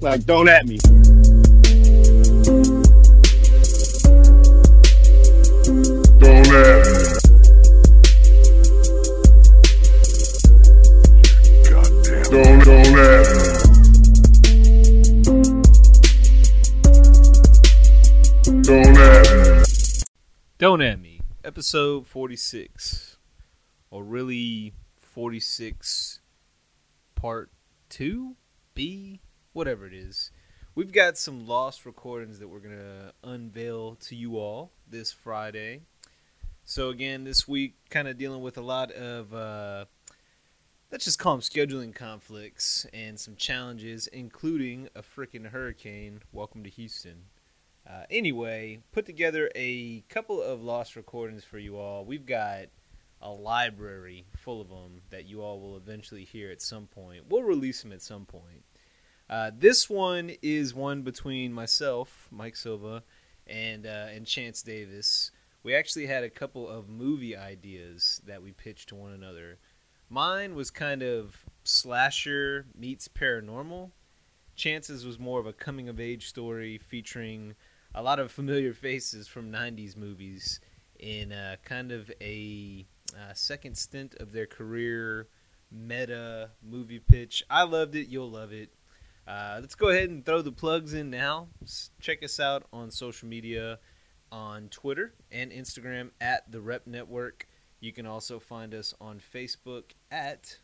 Like, don't at me. Don't at me. Goddamn. Don't, don't at me. Don't at me. Don't at me. Episode 46. Or really 46 part 2? B? Whatever it is. We've got some lost recordings that we're going to unveil to you all this Friday. So, again, this week, kind of dealing with a lot of, uh, let's just call them scheduling conflicts and some challenges, including a freaking hurricane. Welcome to Houston. Uh, anyway, put together a couple of lost recordings for you all. We've got a library full of them that you all will eventually hear at some point. We'll release them at some point. Uh, this one is one between myself, Mike Silva, and uh, and Chance Davis. We actually had a couple of movie ideas that we pitched to one another. Mine was kind of slasher meets paranormal. Chance's was more of a coming of age story featuring a lot of familiar faces from 90s movies in uh, kind of a uh, second stint of their career meta movie pitch. I loved it. You'll love it. Uh, let's go ahead and throw the plugs in now. Check us out on social media on Twitter and Instagram at the Rep Network. You can also find us on Facebook at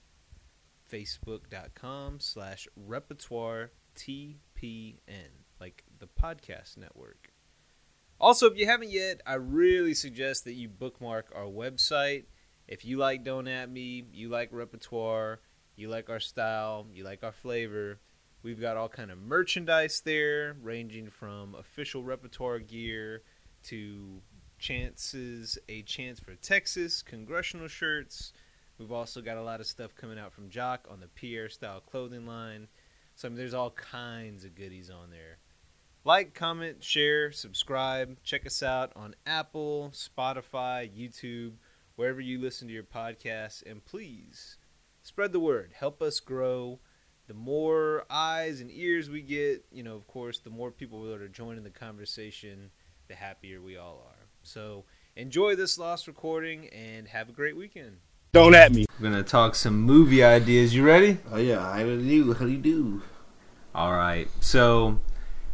facebook.com slash repertoire TPN, like the podcast network. Also, if you haven't yet, I really suggest that you bookmark our website. If you like Don't At Me, you like repertoire, you like our style, you like our flavor, we've got all kind of merchandise there, ranging from official repertoire gear to chances, a chance for Texas, congressional shirts. We've also got a lot of stuff coming out from Jock on the Pierre style clothing line. So I mean, there's all kinds of goodies on there. Like, comment, share, subscribe. Check us out on Apple, Spotify, YouTube, wherever you listen to your podcasts. And please spread the word. Help us grow. The more eyes and ears we get, you know, of course, the more people that are joining the conversation, the happier we all are. So enjoy this lost recording and have a great weekend. Don't at me. We're going to talk some movie ideas. You ready? Oh yeah, how do you do? How do you do? All right. So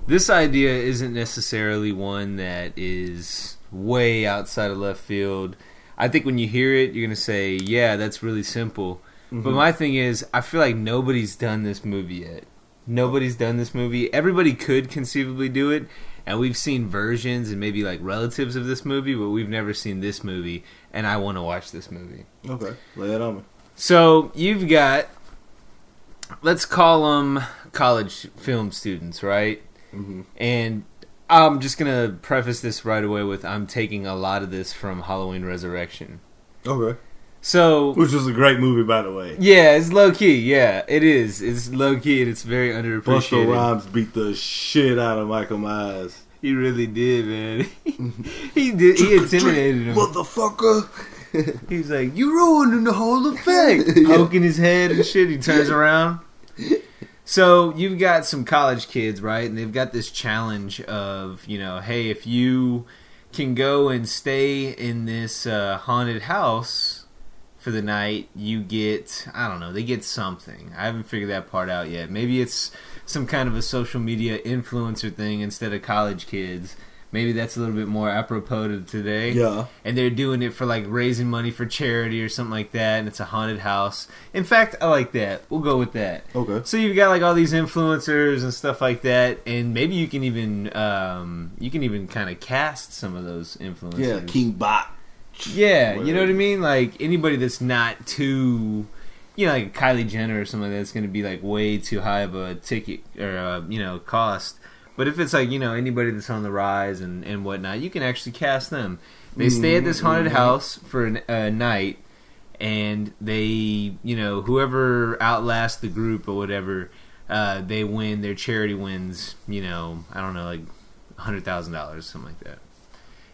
this idea isn't necessarily one that is way outside of left field. I think when you hear it, you're going to say, "Yeah, that's really simple." But my thing is, I feel like nobody's done this movie yet. Nobody's done this movie. Everybody could conceivably do it, and we've seen versions and maybe like relatives of this movie, but we've never seen this movie, and I want to watch this movie. Okay, lay it on me. So you've got, let's call them college film students, right? Mhm. And I'm just gonna preface this right away with I'm taking a lot of this from Halloween Resurrection. Okay, So which was a great movie, by the way. yeah, it's low key. Yeah, it is. It's low key and it's very Busta underappreciated. Rhymes beat the shit out of Michael Myers. He really did, man. he did. He intimidated him. motherfucker. He's like, "You ruining the whole effect." Yeah. Poking his head and shit. He turns around. So you've got some college kids, right? And they've got this challenge of, you know, hey, if you can go and stay in this uh, haunted house for the night, you get, I don't know, they get something. I haven't figured that part out yet. Maybe it's some kind of a social media influencer thing instead of college kids. Maybe that's a little bit more apropos to today Yeah. and they're doing it for like raising money for charity or something like that and it's a haunted house in fact i like that we'll go with that Okay. so you've got like all these influencers and stuff like that and maybe you can even um, you can even kind of cast some of those influencers Yeah, King Bach. Yeah you know what i mean? Like anybody that's not too you know like kylie jenner or something that's going to be like way too high of a ticket or uh, you know cost. But if it's like you know anybody that's on the rise and and whatnot you can actually cast them. They stay at this haunted house for an- a night and they you know whoever outlasts the group or whatever uh, they win their charity wins you know i don't know like hundred thousand dollars something like that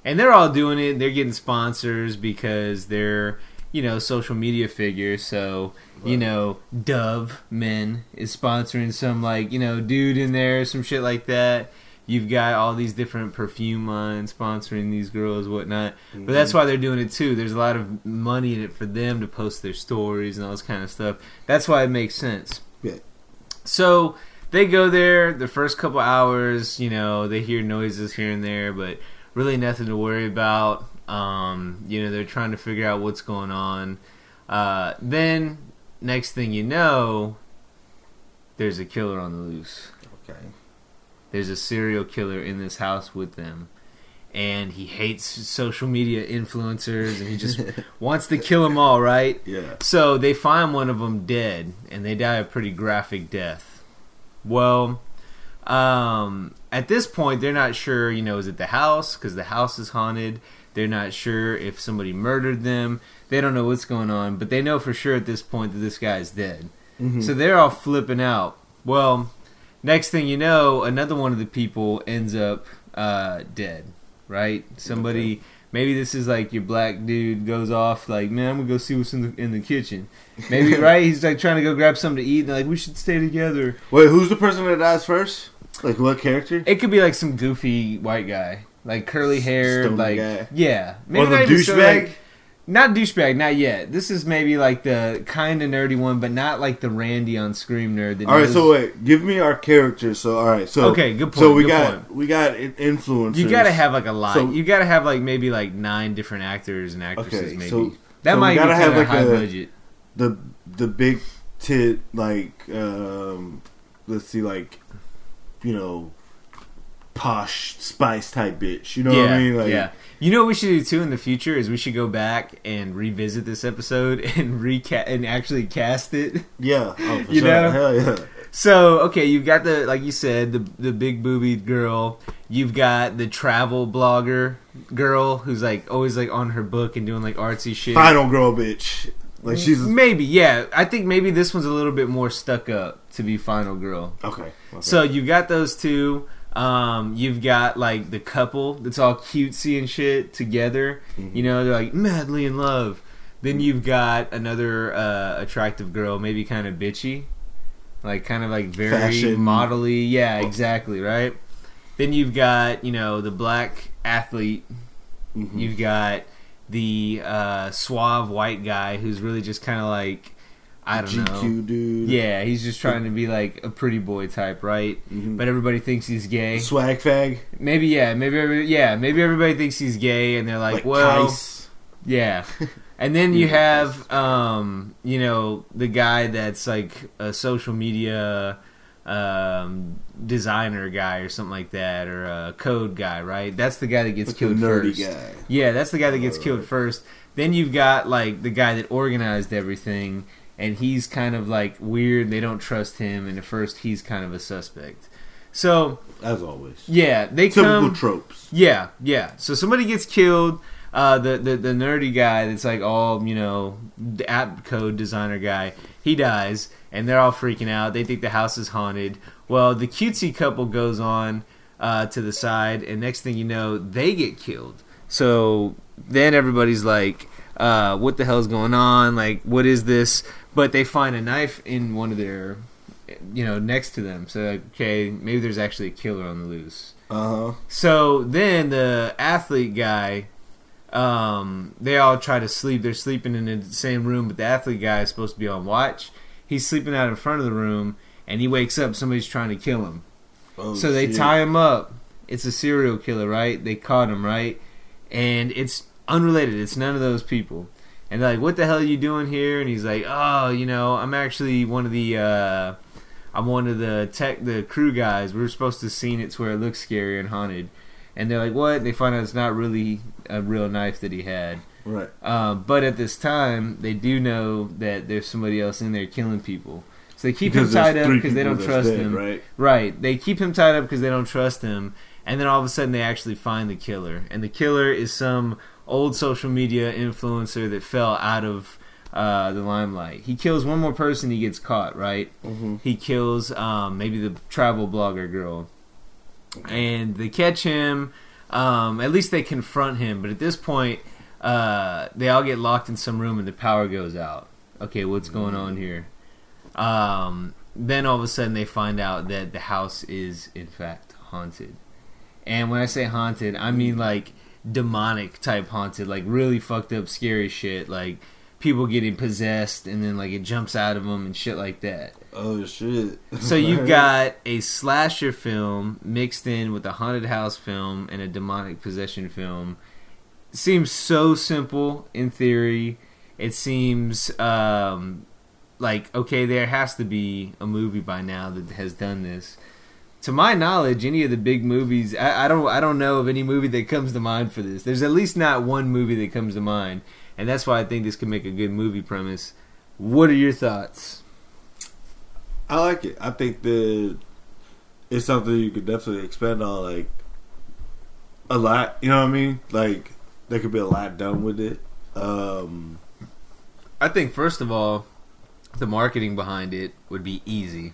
and they're all doing it they're getting sponsors because they're you know social media figures. So you know, Dove Men is sponsoring some like you know dude in there, some shit like that. You've got all these different perfume lines sponsoring these girls, whatnot. But that's mm-hmm. why they're doing it too. There's a lot of money in it for them to post their stories and all this kind of stuff. That's why it makes sense. Yeah. So they go there the first couple hours. You know, they hear noises here and there, but really nothing to worry about. Um, you know, they're trying to figure out what's going on. Uh, then next thing you know, there's a killer on the loose Okay. there's a serial killer in this house with them and he hates social media influencers and he just wants to kill them all right Yeah. so they find one of them dead and they die a pretty graphic death well um, at this point they're not sure you know is it the house because the house is haunted they're not sure if somebody murdered them they don't know what's going on but they know for sure at this point that this guy's dead Mhm. so they're all flipping out. Well, next thing you know, another one of the people ends up uh, dead. Right? Somebody. Maybe this is like your black dude goes off like, man, I'm gonna go see what's in the in the kitchen. Maybe right? He's like trying to go grab something to eat. And they're like, we should stay together. Wait, who's the person that dies first? Like what character? It could be like some goofy white guy, like curly hair, Stony like guy. yeah, or the not so, douchebag? like- not douchebag, not yet. This is maybe like the kind of nerdy one, but not like the Randy on Scream nerd. That All right, knows- so wait, give me our characters. So all right, so Okay, good point. So we got point. we got in- influencers. You gotta have like a lot. So- you gotta have like maybe like nine different actors and actresses. Okay, maybe so- that so might be gotta kind have, of like, high a- budget. the the big tit like um let's see like you know posh spice type bitch. You know yeah, what I mean? Like yeah. You know what we should do too in the future is we should go back and revisit this episode and recast and actually cast it. yeah. Oh, for You sure. know? Hell yeah. So okay, you've got the like you said the the big boobied girl. You've got the travel blogger girl who's like always like on her book and doing like artsy shit. Final girl bitch. Like she's maybe yeah. I think maybe this one's a little bit more stuck up to be final girl. okay. okay. So you've got those two. Um, you've got like the couple that's all cutesy and shit together. Mm-hmm. You know, they're like madly in love. Then you've got another uh, attractive girl, maybe kind of bitchy, like kind of like very Fashion. modelly. Yeah, exactly right. Then you've got you know the black athlete. Mhm. You've got the uh, suave white guy who's really just kind of like I don't know. Dude. Yeah, he's just trying to be like a pretty boy type, right? Mhm. But everybody thinks he's gay. Swag fag. Maybe yeah, maybe every, yeah, maybe everybody thinks he's gay, and they're like, Like, well, Kais. yeah. And then you have, um, you know, the guy that's like a social media um, designer guy or something like that, or a code guy, right? That's the guy that gets killed nerdy first. guy. Yeah, that's the guy that gets Right, killed first. Then you've got like the guy that organized everything, and he's kind of like weird. They don't trust him, and at first he's kind of a suspect. So As always. yeah, they Typical come. tropes. Yeah, yeah. So somebody gets killed. Uh, the, the the nerdy guy that's like all you know, the app code designer guy. He dies, and they're all freaking out. They think the house is haunted. Well, the cutesy couple goes on uh, to the side, and next thing you know, they get killed. So then everybody's like, uh, "What the hell's going on? Like, what is this?" But they find a knife in one of their, you know, next to them. So like, okay, maybe there's actually a killer on the loose. Uh huh. So then the athlete guy, um, they all try to sleep. They're sleeping in the same room, but the athlete guy is supposed to be on watch. He's sleeping out in front of the room, and he wakes up. Somebody's trying to kill him. Oh, so they shit. tie him up. It's a serial killer, right? They caught him, right? And it's unrelated. It's none of those people. And they're like, "What the hell are you doing here?" And he's like, "Oh, you know, I'm actually one of the, uh, I'm one of the tech, the crew guys. We were supposed to scene it to where it looks scary and haunted." And they're like, "What?" They find out it's not really a real knife that he had. Right. Uh, but at this time, they do know that there's somebody else in there killing people. So they keep Because him tied up because they don't trust dead, him. Right. Right. They keep him tied up because they don't trust him. And then all of a sudden they actually find the killer. And the killer is some old social media influencer that fell out of uh, the limelight. He kills one more person, he gets caught, right? Mm-hmm. He kills um, maybe the travel blogger girl. And they catch him. Um, at least they confront him. But at this point, uh, they all get locked in some room and the power goes out. Okay, what's going on here? Um, then all of a sudden they find out that the house is in fact haunted. And when I say haunted, I mean like demonic type haunted, like really fucked up, scary shit, like people getting possessed and then like it jumps out of them and shit like that. Oh shit! So you've got a slasher film mixed in with a haunted house film and a demonic possession film. Seems so simple in theory. It seems um, like okay, there has to be a movie by now that has done this. To my knowledge, any of the big movies, I, I don't, I don't know of any movie that comes to mind for this. There's at least not one movie that comes to mind, and that's why I think this could make a good movie premise. What are your thoughts? I like it. I think that it's something you could definitely expand on, like a lot. You know what I mean? Like there could be a lot done with it. Um, I think first of all, the marketing behind it would be easy.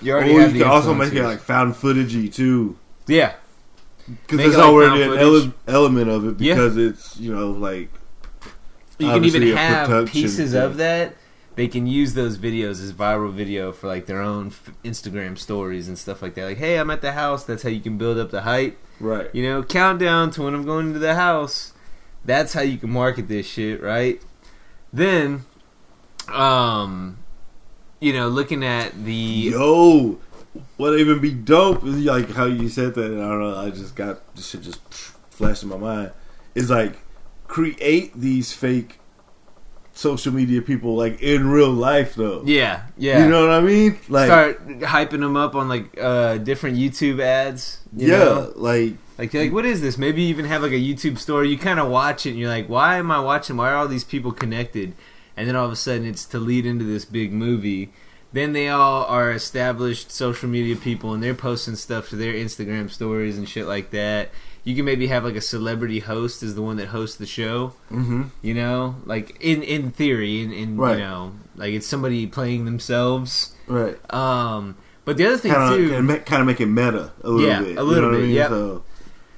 You or already you have the could also make it like found footagey too, yeah, because there's like already an ele- element of it Yeah. because it's you know like you can even have pieces thing. of that. They can use those videos as viral video for like their own f- Instagram stories and stuff like that. Like, hey, I'm at the house. That's how you can build up the hype. right. You know, countdown to when I'm going into the house. That's how you can market this shit, right? Then, um, you know, looking at the Yo, what even be dope is like how you said that. And I don't know. I just got this shit just flashed in my mind. Is like create these fake social media people like in real life though. yeah, yeah, You know what I mean? Like start hyping them up on like uh different YouTube ads. you yeah, know? like Like, like what is this? Maybe you even have like a YouTube story. You kind of watch it and you're like, why am I watching? Why are all these people connected? And then all of a sudden it's to lead into this big movie. Then they all are established social media people and they're posting stuff to their Instagram stories and shit like that. You can maybe have like a celebrity host as the one that hosts the show. mm-hmm. You know, like in in theory, in, in Right. you know, like it's somebody playing themselves. right. Um, but the other thing Kind too, kind of make it meta a little Yeah, bit. a you little know what I bit, mean? yep. So,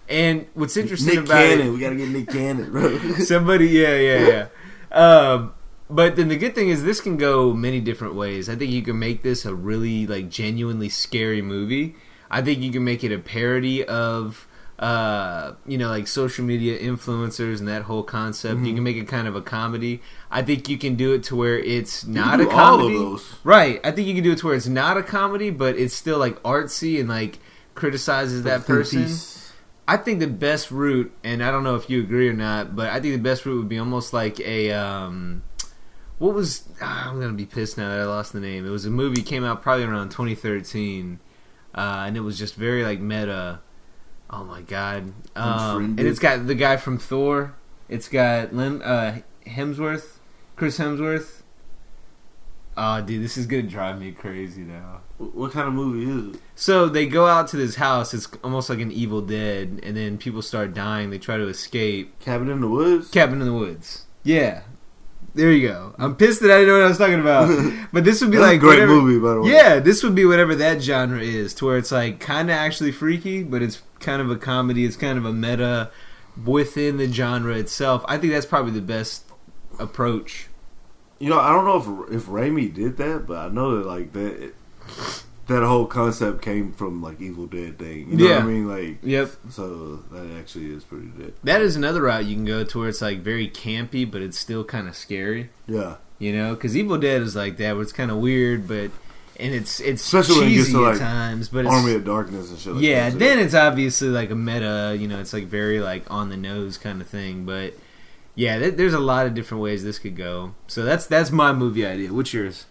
and what's interesting Nick about it- Cannon, we gotta get Nick Cannon, bro. Somebody, yeah, yeah, yeah. Um, but then the good thing is this can go many different ways. I think you can make this a really like genuinely scary movie. I think you can make it a parody of uh, you know, like social media influencers and that whole concept. Mm-hmm. You can make it kind of a comedy. I think you can do it to where it's not a do all of comedy. Right. I think you can do it to where it's not a comedy, but it's still like artsy and like criticizes that person. piece. I think the best route, and I don't know if you agree or not, but I think the best route would be almost like a um, what was ah, I'm gonna be pissed now that I lost the name. It was a movie came out probably around 2013, uh, and it was just very like meta. Oh my god! Um, and it's got the guy from Thor. It's got Lim, uh, Hemsworth, Chris Hemsworth. Oh, dude, this is gonna drive me crazy now. What kind of movie is it? So they go out to this house. It's almost like an Evil Dead, and then people start dying. They try to escape. Cabin in the Woods. Cabin in the Woods. Yeah, there you go. I'm pissed that I didn't know what I was talking about. But this would be like a great whatever- movie, by the way. Yeah, this would be whatever that genre is, to where it's like kind of actually freaky, but it's kind of a comedy. It's kind of a meta within the genre itself. I think that's probably the best approach. You know, I don't know if if Raimi did that, but I know that like that that whole concept came from like Evil Dead thing. You know Yeah. what I mean? Like, Yep. so that actually is pretty good. That is another route you can go to where it's like very campy, but it's still kind of scary. Yeah, You know, because Evil Dead is like that, where it's kind of weird, but and it's it's Especially when it gets cheesy to, at times, but it's, Army of Darkness and shit. Like yeah. that, so- Then it's obviously like a meta, you know, it's like very like on the nose kind of thing. But yeah, th- there's a lot of different ways this could go. So that's that's my movie idea. What's yours?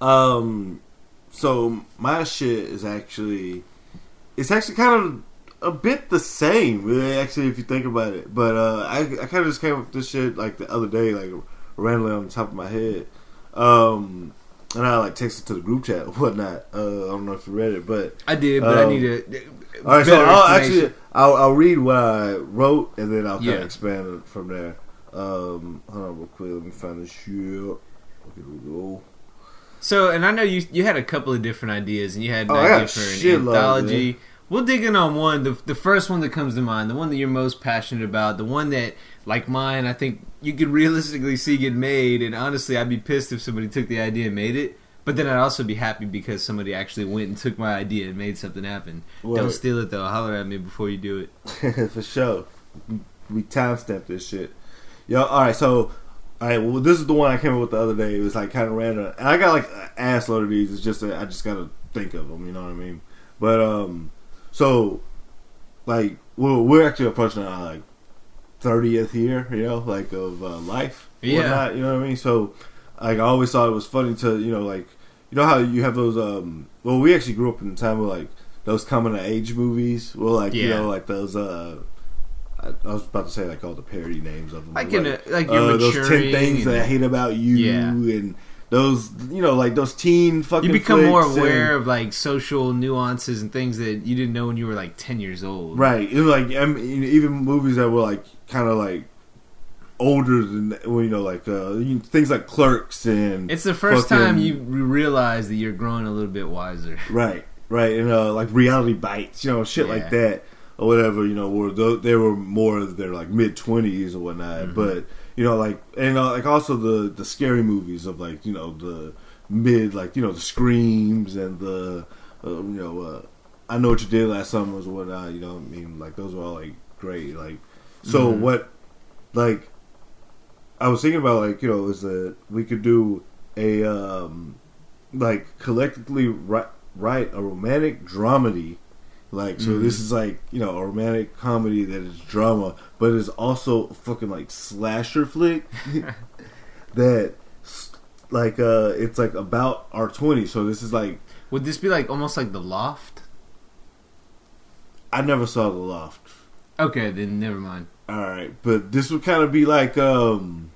Um, so my shit is actually, it's actually kind of a bit the same, really. Actually, if you think about it, but uh, I I kind of just came up with this shit like the other day, like randomly on the top of my head. Um, and I like texted to the group chat or whatnot. Uh, I don't know if you read it, but I did, but I Um, need to. All right. So I'll actually I'll, I'll read what I wrote and then I'll kind Yeah. of expand it from there. Um, hold on real quick. Let me find this shit. Okay, here we go. So, and I know you you had a couple of different ideas, and you had Oh, that I got a different shitload, anthology. We'll dig in on one. The, the first one that comes to mind, the one that you're most passionate about, the one that, like mine, I think you could realistically see get made. And honestly, I'd be pissed if somebody took the idea and made it. But then I'd also be happy because somebody actually went and took my idea and made something happen. Don't steal it though. Holler at me before you do it. for sure. We timestamp this shit. Yo, all right. So, all right. Well, this is the one I came up with the other day. It was like kind of random, and I got like an ass load of these. It's just that I just gotta think of them. You know what I mean? But um, so like we're we're actually approaching our like thirtieth year. You know, like of uh, life. Yeah. Whatnot, you know what I mean? So, like I always thought it was funny to you know like you know how you have those um. Well, we actually grew up in the time where like those coming of age movies. Well, like you Yeah. know like those uh. I, I was about to say like all the parody names of them. Like in a- like you're uh, those ten things that I hate about you, Yeah. and those you know like those teen fucking. You become more aware and- of like social nuances and things that you didn't know when you were like ten years old. right? And like I mean, even movies that were like kind of like older than well, you know like uh, things like Clerks and It's the first fucking- time you realize that you're growing a little bit wiser. Right, right, and uh, like reality bites, you know, shit Yeah. like that or whatever. You know, where they were more of their like mid twenties or whatnot. Mm-hmm. But you know, like and uh, like also the the scary movies of like you know the mid like you know the screams and the uh, you know uh, I know what you did last summer or whatnot. You know, what I mean, like those were all like great. Like so, Mhm. what like I was thinking about like you know is that we could do a um like collectively write, write a romantic dramedy. Like so this is like you know a romantic comedy that is drama but is also a fucking like slasher flick that like uh it's like about our 20s so this is like Would this be like almost like the loft? I never saw the loft Okay, then never mind. All right, but this would kind of be like um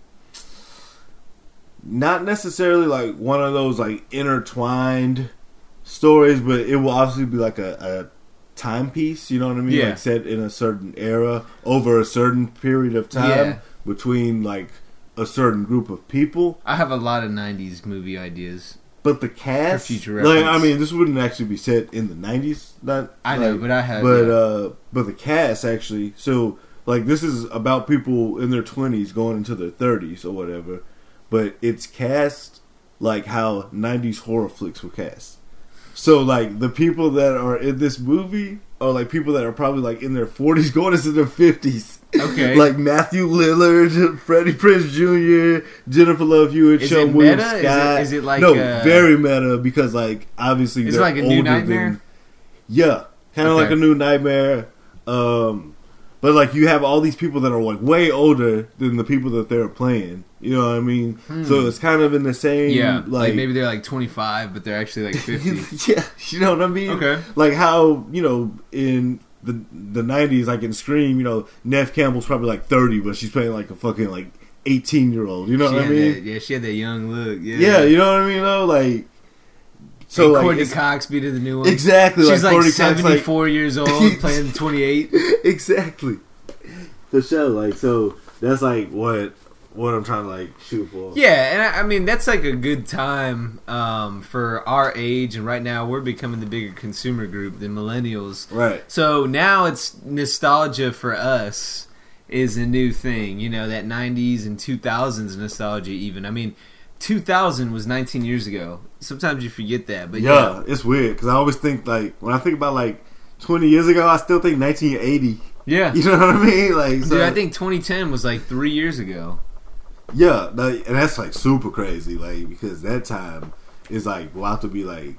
not necessarily like one of those like intertwined stories, but it will obviously be like a, a timepiece, you know what I mean? Yeah. Like set in a certain era over a certain period of time Yeah. between like a certain group of people. I have a lot of '90s movie ideas. But the cast, like I mean, this wouldn't actually be set in the nineties. Not I know, but I have. but yeah. uh but the cast actually so like this is about people in their 20s going into their 30s or whatever but it's cast like how 90s horror flicks were cast so like the people that are in this movie are like people that are probably like in their 40s going into their 50s Okay. like Matthew Lillard, Freddie Prinze Jr., Jennifer Love Hewitt, Is Seann William meta? Is it- Scott. is it like, no, uh, very meta because like obviously Is they're like a new older Nightmare? Than, yeah, kind of Okay. like a new nightmare. Um, but like you have all these people that are like way older than the people that they're playing. You know what I mean? So it's kind of in the same Hmm. yeah, like, like, maybe they're like 25, but they're actually like 50. yeah, you know what I mean? Okay. Like how you know in the the nineties, like in Scream, you know, Neve Campbell's probably like thirty, but she's playing like a fucking like eighteen year old. You know She what I mean? that- yeah, she had that young look. Yeah, Yeah, you know what I mean though. Like so, So like Courteney it's- Cox be to the new one. exactly. She's like, Courteney Cox, like- 74 years old, playing 28. exactly. The show, like, so that's like what what I'm trying to like shoot for. Yeah, and I, I mean that's like a good time um, for our age, and right now we're becoming the bigger consumer group than millennials. Right. So now it's nostalgia for us is a new thing. You know that '90s and 2000s nostalgia. Even I mean, 2000 was 19 years ago. Sometimes you forget that, but Yeah, it's weird because I always think like when I think about like 20 years ago, I still think 1980. yeah, You know what I mean? Like, so, Dude, I think 2010 was like three years ago. Yeah, like, and that's like super crazy, like because that time is like will have to be like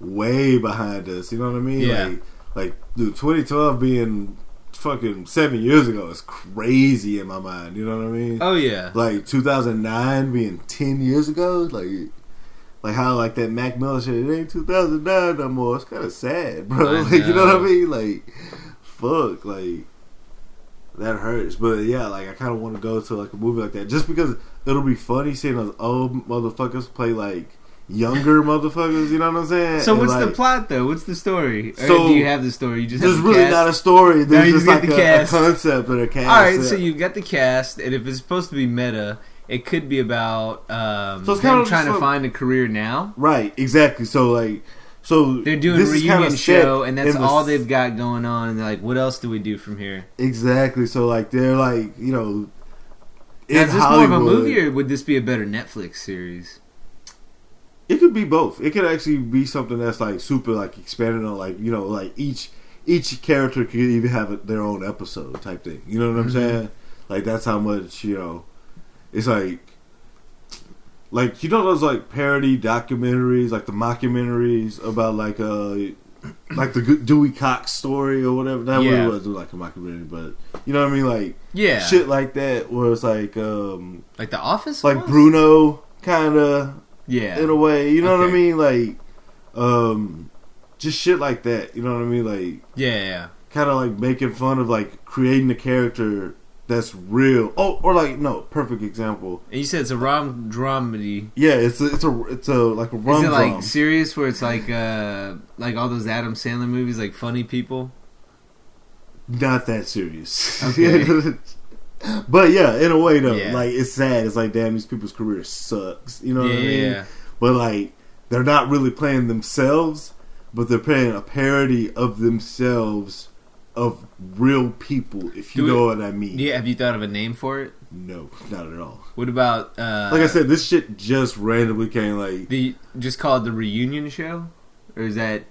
way behind us. You know what I mean? Yeah. Like, like dude, 2012 being fucking seven years ago is crazy in my mind. You know what I mean? Oh yeah, like 2009 being 10 years ago like like how like that Mac Miller shit it ain't 2009 no more it's kind of sad bro like you know what I mean like fuck like that hurts but yeah like I kind of want to go to like a movie like that just because it'll be funny seeing those old motherfuckers play like younger motherfuckers you know what I'm saying So And, what's the plot though? What's the story? Or So, do you have the story? You just there's the really cast? not a story there's you just like the a, a concept and a cast All right, yeah. so you got the cast, and if it's supposed to be meta, it could be about um, So it's them kinda trying to like- find a career now. Right, exactly. So like, So They're doing a reunion show, and that's the all they've got going on. And they're like, "What else do we do from here?" Exactly. So like they're like you know. Now, is this Hollywood, more of a movie, or would this be a better Netflix series? It could be both. It could actually be something that's like super like expanded on like you know like each each character could even have a, their own episode type thing. You know what I'm Mhm. saying? Like that's how much you know. It's like like you know those like parody documentaries, like the mockumentaries about like uh like the Dewey Cox story or whatever. That Yeah. really was like a mockumentary, but you know what I mean, like Yeah, shit like that, where it's like um like The Office, like was? Bruno kind of Yeah, in a way. You know what I mean? Like, um, just shit like that. You know what I mean? Like, yeah, yeah. kind of like making fun of like creating a character that's real. Oh, or like no, perfect example. And you said it's a rom dramedy. Yeah, it's a, it's a it's a like a rum Is it like serious where it's like uh like all those Adam Sandler movies, like funny people? Not that serious. Okay. but yeah, in a way though, Yeah. like it's sad. It's like damn, these people's career sucks. You know yeah, what I mean? yeah. But like they're not really playing themselves, but they're playing a parody of themselves of real people. If you Do know what I mean. Yeah, have you thought of a name for it? No, not at all. What about uh Like I said, this shit just randomly came. Like the just call it the reunion show? Or is that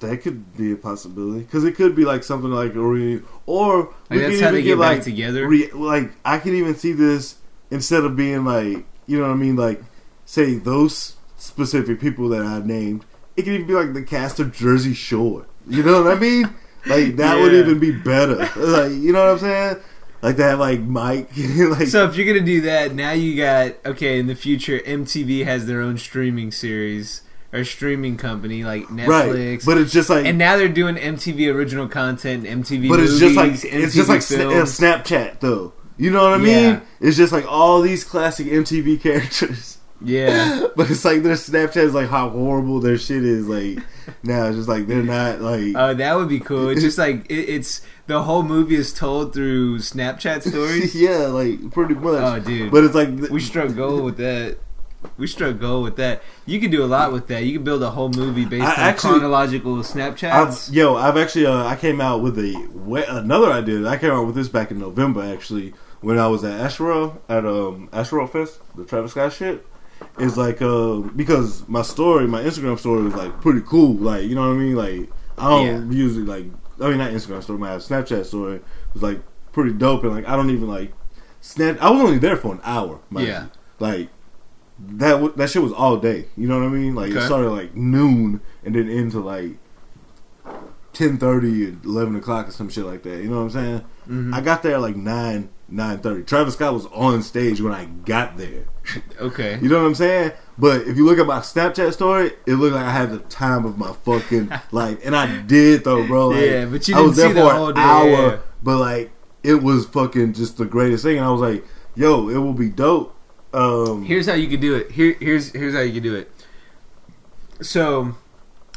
that could be a possibility because it could be like something like a reunion, or like that's how even they get, like back together? re- like I could even see this instead of being like you know what I mean, like say those specific people that I named. It could even be like the cast of Jersey Shore. You know what I mean? Like that would even be better. Like you know what I'm saying? Like that, like Mike. like so if you're gonna do that, now you got okay. In the future, MTV has their own streaming series or streaming company like Netflix. right, but it's just like. and now they're doing MTV original content, MTV but it's just like movies, it's just like uh, films. Snapchat though. You know what I mean? Yeah. It's just like all these classic MTV characters. Yeah. But it's like their Snapchat is like how horrible their shit is. Like now, it's just like they're not like. Oh, that would be cool. It's just like it, it's the whole movie is told through Snapchat stories. yeah, like pretty much. Oh, dude. But it's like we struck gold with that. We struck gold with that. You could do a lot with that. You could build a whole movie based I on actually- chronological Snapchats. I've, yo, I've actually uh, I came out with a another idea. I came out with this back in November actually when I was at Astro at um Astro Fest, the Travis Scott shit. Is like uh because my story, my Instagram story was like pretty cool. Like you know what I mean? Like I don't usually like I mean not Instagram story, my Snapchat story was like pretty dope and like I don't even like snap. I was only there for an hour. Yeah. you. like that w- that shit was all day. You know what I mean? Like it started like noon and then into like ten thirty or eleven o'clock or some shit like that. You know what I'm saying? Mhm. I got there at like nine nine thirty. Travis Scott was on stage when I got there. Okay. You know what I'm saying? But if you look at my Snapchat story, it looked like I had the time of my fucking life, and I did though, bro. Like, Yeah, but you I was didn't there for an day, hour, yeah. but like it was fucking just the greatest thing, and I was like, yo, it will be dope. Um, Here's how you could do it. Here, here's here's how you could do it. So,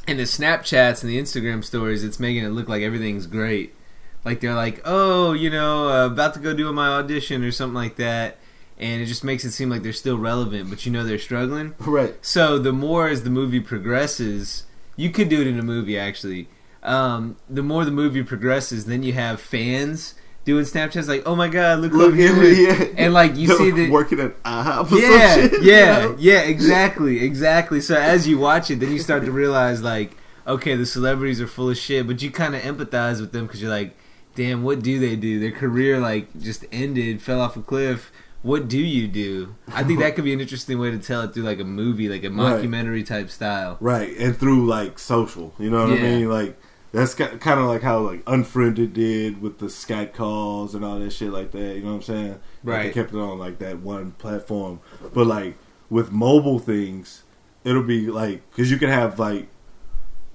in the Snapchats and the Instagram stories, it's making it look like everything's great. Like they're like, oh, you know, uh, about to go do my audition or something like that, and it just makes it seem like they're still relevant, but you know they're struggling. right. So the more as the movie progresses, you could do it in a movie actually. Um, the more the movie progresses, then you have fans doing Snapchats like, "Oh my god, look, Look who I'm at here me, yeah. and like you see the working at IHOP yeah, some shit. yeah, you know? yeah, exactly, exactly. So as you watch it, then you start to realize like, okay, the celebrities are full of shit, but you kind of empathize with them because you're like, damn, what do they do? Their career like just ended, fell off a cliff. What do you do? I think that could be an interesting way to tell it through like a movie, like a Right. mockumentary type style. Right, and through like social, you know what Yeah. I mean? Like that's kind of like how like Unfriended did with the Skype calls and all that shit like that. You know what I'm saying? Like, Right. they kept it on like that one platform, but like with mobile things, it'll be like because you can have like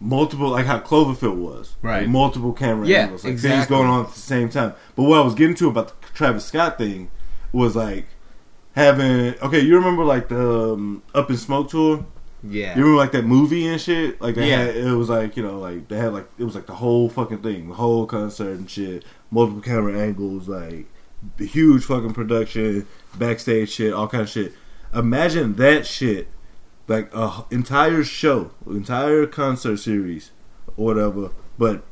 multiple, like how Cloverfield was, Right. Like, multiple camera Yeah, angles, like things going on at the same time. But what I was getting to about the Travis Scott thing was like having okay. You remember like the um, Up in Smoke tour? Yeah, You remember like that movie and shit? Like Yeah. had it was like, you know, like they had like it was like the whole fucking thing, the whole concert and shit, multiple camera angles, like the huge fucking production, backstage shit, all kind of shit. Imagine that shit like a entire show, entire concert series, or whatever, but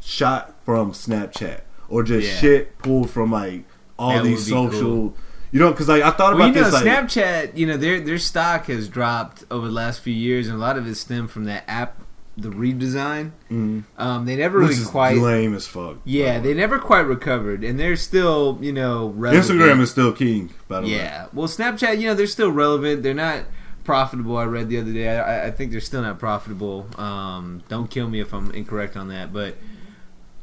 shot from Snapchat or just Yeah. shit pulled from like all That these social. cool. You know, because like I thought Well, about you know, this. Like, Snapchat, you know, their their stock has dropped over the last few years, and a lot of it stemmed from that app, the redesign. Mhm. Um, they never which really quite, lame as fuck. yeah, they never quite recovered, and they're still, you know, relevant. Instagram is still king. By the way, yeah. Well, Snapchat, you know, they're still relevant. They're not profitable. I read the other day. I, I think they're still not profitable. Um, don't kill me if I'm incorrect on that, but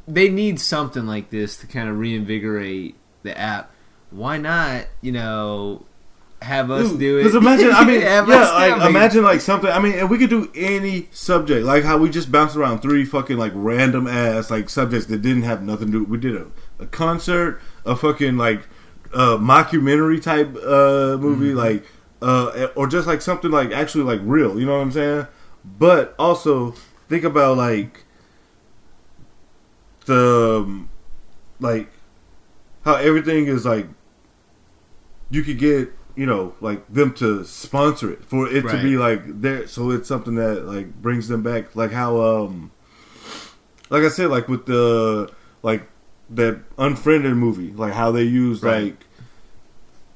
they need something like this to kind of reinvigorate the app. Why not, you know, have us do it? Because imagine, I mean, yeah, us do it. like, imagine like something. I mean, if we could do any subject, like how we just bounced around three fucking like random ass like subjects that didn't have nothing to do. We did a, a concert, a fucking like uh, mockumentary type uh, movie, Mm-hmm. like uh, or just like something like actually like real. You know what I'm saying? But also think about like the um, like how everything is like you could get you know like them to sponsor it for it to be like there so it's something that like brings them back like how um like i said like with the like that unfriended movie like how they use Right. like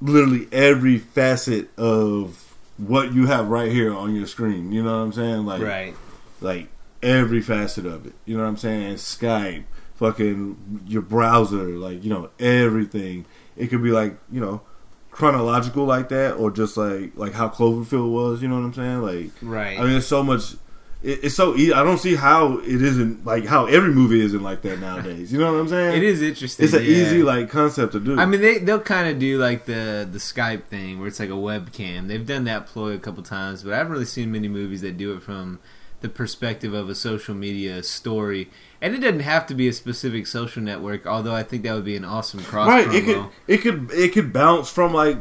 literally every facet of what you have right here on your screen you know what i'm saying like right. like every facet of it. You know what I'm saying? Skype, fucking your browser, like you know everything. It could be like you know chronological like that, or just like like how Cloverfield was. You know what I'm saying? Like Right. I mean, there's so much. It, it's so easy. I don't see how it isn't like how every movie isn't like that nowadays. You know what I'm saying? it is interesting. It's an yeah. easy like concept to do. I mean, they they'll kind of do like the the Skype thing where it's like a webcam. They've done that ploy a couple times, but I haven't really seen many movies that do it from the perspective of a social media story. And it doesn't have to be a specific social network, although I think that would be an awesome cross right? promo. It could it could it could bounce from like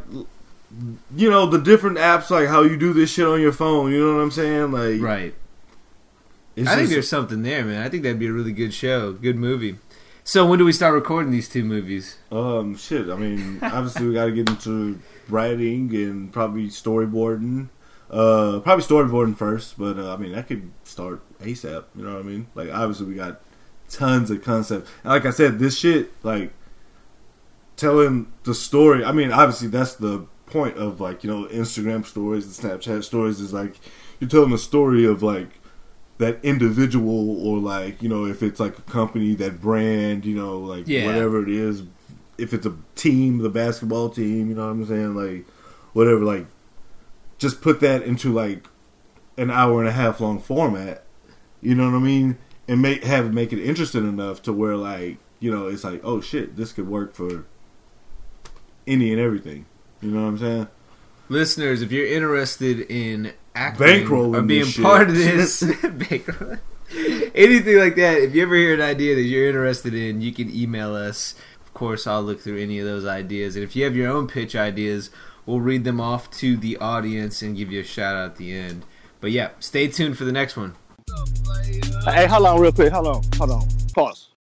you know the different apps like how you do this shit on your phone. You know what I'm saying? Like right. It's I think just- there's something there, man. I think that'd be a really good show, good movie. So when do we start recording these two movies? Um, shit. I mean, obviously we got to get into writing and probably storyboarding. Uh, probably storyboarding first, but uh, I mean that could start ASAP. You know what I mean? Like obviously we got tons of concepts. And like I said, this shit like telling the story. I mean, obviously that's the point of like you know Instagram stories, the Snapchat stories is like you're telling the story of like that individual or like you know if it's like a company that brand you know like Yeah. whatever it is if it's a team the basketball team you know what i'm saying? Like whatever like just put that into like an hour and a half long format you know what i mean? And make have make it interesting enough to where like you know it's like oh shit this could work for any and everything you know what i'm saying? Listeners, if you're interested in acting Bankrolling or being this shit. part of this, anything like that, if you ever hear an idea that you're interested in, you can email us. Of course, I'll look through any of those ideas. And if you have your own pitch ideas, we'll read them off to the audience and give you a shout out at the end. But yeah, stay tuned for the next one. Hey, hold on real quick. Hold on. Hold on. Pause.